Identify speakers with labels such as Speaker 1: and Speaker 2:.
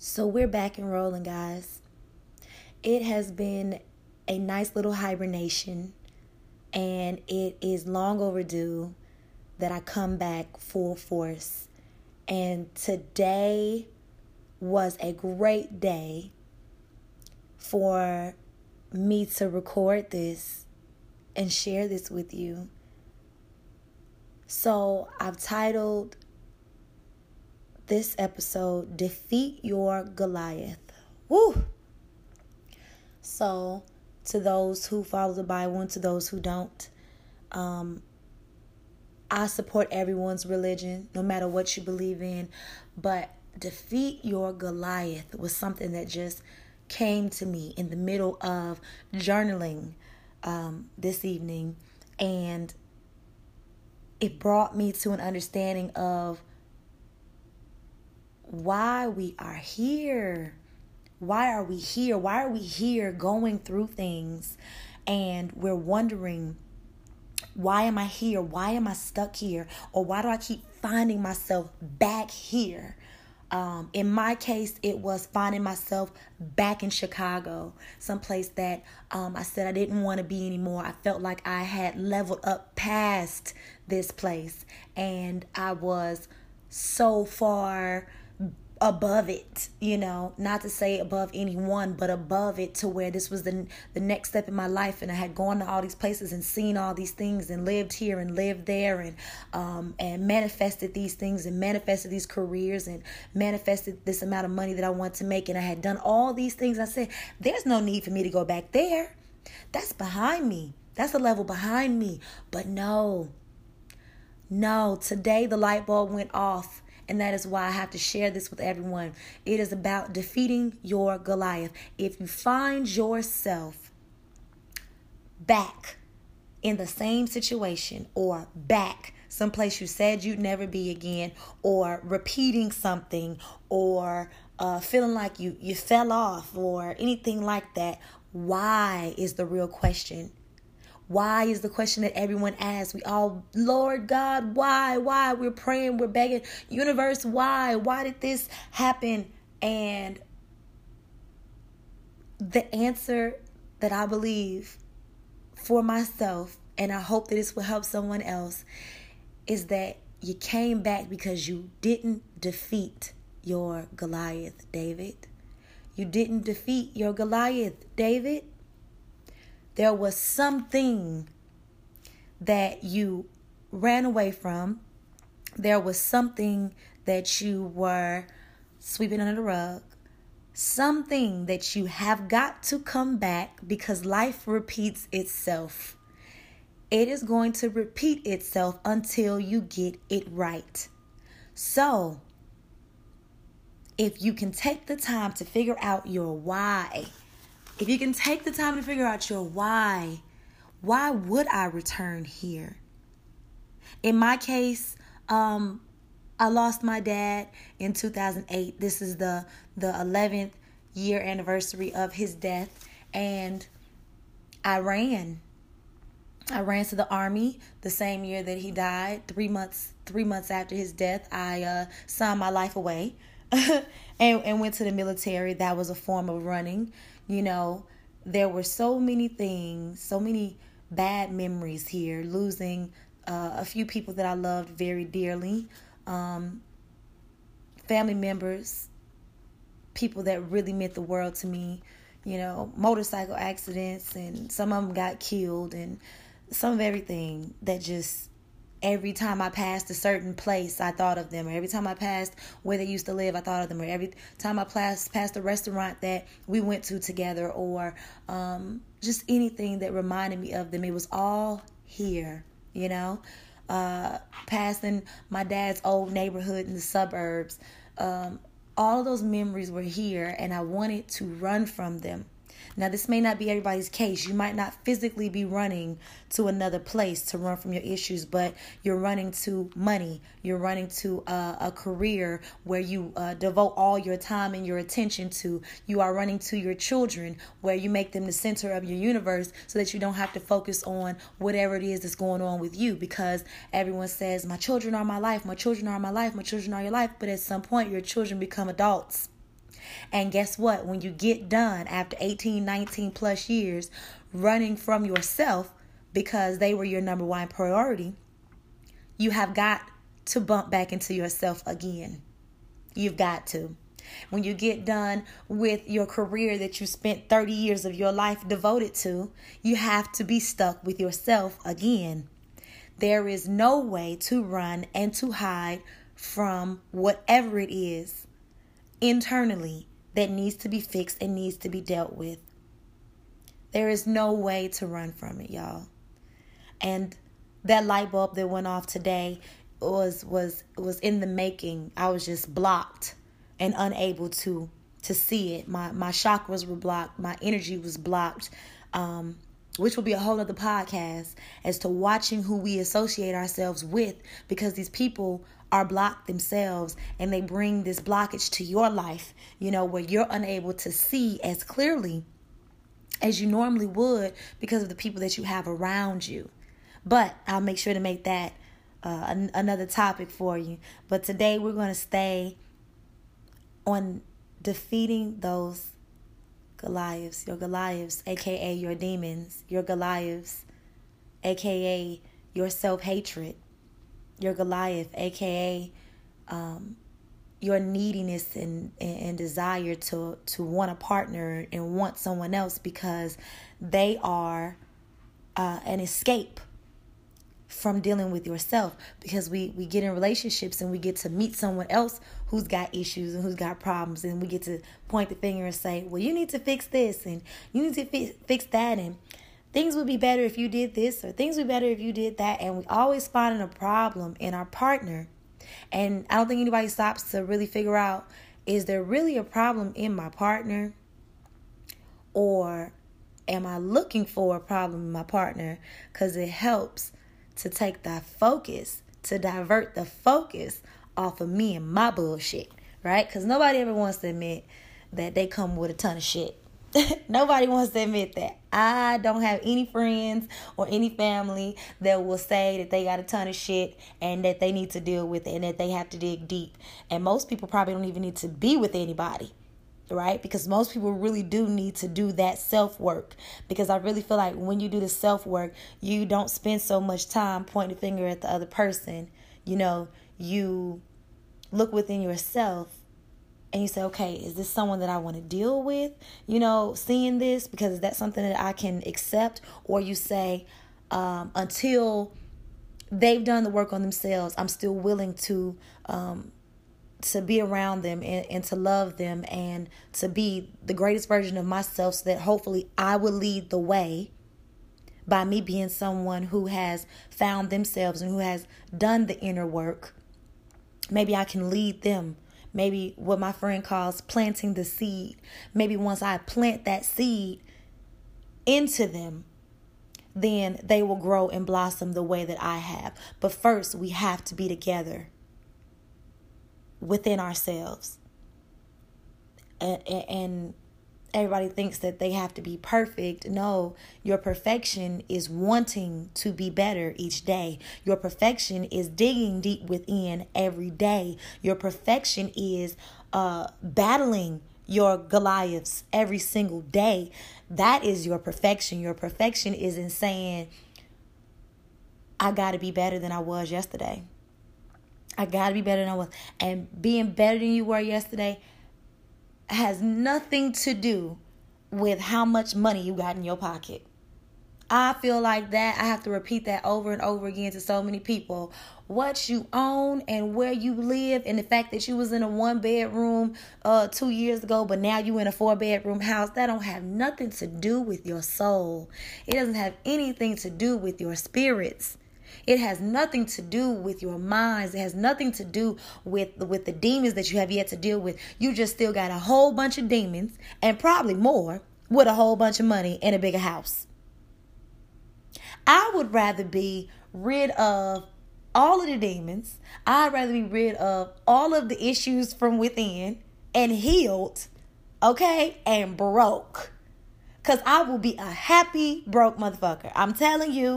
Speaker 1: So we're back and rolling, guys. It has been a nice little hibernation, and it is long overdue that I come back full force. And today was a great day for me to record this and share this with you. So I've titled this episode Defeat Your Goliath. Woo! So, to those who follow the Bible and to those who don't, um, I support everyone's religion, no matter what you believe in. But defeat your Goliath was something that just came to me in the middle of journaling um, this evening. And it brought me to an understanding of why we are here. Why are we here? Why are we here going through things and we're wondering, why am I here? Why am I stuck here? Or why do I keep finding myself back here? Um, in my case, it was finding myself back in Chicago, someplace that um, I said I didn't want to be anymore. I felt like I had leveled up past this place, and I was so far above it you know not to say above anyone but above it to where this was the the next step in my life. And I had gone to all these places and seen all these things and lived here and lived there and um and manifested these things and manifested these careers and manifested this amount of money that I want to make. And I had done all these things. I said there's no need for me to go back there. That's behind me. That's a level behind me. But no no today the light bulb went off and that is why I have to share this with everyone. It is about defeating your Goliath. If you find yourself back in the same situation or back someplace you said you'd never be again or repeating something or uh, feeling like you you fell off or anything like that why is the real question why is the question that everyone asks. We all, Lord God, why? Why? We're praying, we're begging, universe, why? Why did this happen? And the answer that I believe for myself, and I hope that this will help someone else, is that you came back because you didn't defeat your Goliath, David. You didn't defeat your Goliath, David. There was something that you ran away from. There was something that you were sweeping under the rug. Something that you have got to come back because life repeats itself. It is going to repeat itself until you get it right. So, if you can take the time to figure out your why, if you can take the time to figure out your why, why would I return here? In my case, um, I lost my dad in 2008. This is the the 11th year anniversary of his death, and I ran. I ran to the army the same year that he died. Three months, three months after his death, I uh, signed my life away, and and went to the military. That was a form of running. You know, there were so many things, so many bad memories here, losing uh, a few people that I loved very dearly, um, family members, people that really meant the world to me, you know, motorcycle accidents, and some of them got killed, and some of everything that just every time I passed a certain place, I thought of them. Or every time I passed where they used to live, I thought of them. Or every time I passed past a restaurant that we went to together, or um, just anything that reminded me of them. It was all here, you know. Uh, passing my dad's old neighborhood in the suburbs. Um, all of those memories were here, and I wanted to run from them. Now, this may not be everybody's case. You might not physically be running to another place to run from your issues, but you're running to money. You're running to uh, a career where you uh, devote all your time and your attention to. You are running to your children where you make them the center of your universe so that you don't have to focus on whatever it is that's going on with you because everyone says, My children are my life, my children are my life, my children are your life. But at some point, your children become adults And guess what? When you get done after 18, 19 plus years running from yourself because they were your number one priority, you have got to bump back into yourself again. You've got to. When you get done with your career that you spent 30 years of your life devoted to, you have to be stuck with yourself again. There is no way to run and to hide from whatever it is internally that needs to be fixed and needs to be dealt with. There is no way to run from it, y'all. And that light bulb that went off today was was was in the making. I was just blocked and unable to to see it. My my chakras were blocked. My energy was blocked. Um, which will be a whole other podcast as to watching who we associate ourselves with because these people are blocked themselves and they bring this blockage to your life, you know, where you're unable to see as clearly as you normally would because of the people that you have around you. But I'll make sure to make that uh, an- another topic for you. But today we're going to stay on defeating those Goliaths, your Goliaths, aka your demons, your Goliaths, aka your self hatred, your Goliath, aka um, your neediness and, and, desire to, to want a partner and want someone else because they are uh, an escape from dealing with yourself because we we get in relationships and we get to meet someone else who's got issues and who's got problems and we get to point the finger and say well you need to fix this and you need to fi- fix that and things would be better if you did this or things would be better if you did that. And we always finding a problem in our partner. And i don't think anybody stops to really figure out is there really a problem in my partner? Or am i looking for a problem in my partner? Because it helps to take that focus, to divert the focus off of me and my bullshit, right? Because nobody ever wants to admit that they come with a ton of shit. nobody wants to admit that. I don't have any friends or any family that will say that they got a ton of shit and that they need to deal with it and that they have to dig deep. And most people probably don't even need to be with anybody right? Because most people really do need to do that self work. Because I really feel like when you do the self work, you don't spend so much time pointing the finger at the other person. You know, you look within yourself and you say, okay, is this someone that I want to deal with? You know, seeing this because is that something that I can accept? Or you say, um, until they've done the work on themselves, I'm still willing to um, to be around them and, and to love them and to be the greatest version of myself so that hopefully I will lead the way by me being someone who has found themselves and who has done the inner work. Maybe I can lead them. Maybe what my friend calls planting the seed. Maybe once I plant that seed into them, then they will grow and blossom the way that I have. But first, we have to be together within ourselves. And, and everybody thinks that they have to be perfect. No, your perfection is wanting to be better each day. Your perfection is digging deep within every day. Your perfection is uh, battling your Goliaths every single day. That is your perfection. Your perfection is in saying, I got to be better than I was yesterday. I got to be better than I was. And being better than you were yesterday has nothing to do with how much money you got in your pocket. I feel like that I have to repeat that over and over again to so many people. What you own and where you live, and the fact that you was in a one bedroom uh two years ago, but now you in a four bedroom house, that don't have nothing to do with your soul. It doesn't have anything to do with your spirits. It has nothing to do with your minds. It has nothing to do with with the demons that you have yet to deal with. You just still got a whole bunch of demons and probably more with a whole bunch of money and a bigger house. I would rather be rid of all of the demons. I'd rather be rid of all of the issues from within and healed, okay, and broke. Because I will be a happy broke motherfucker. I'm telling you.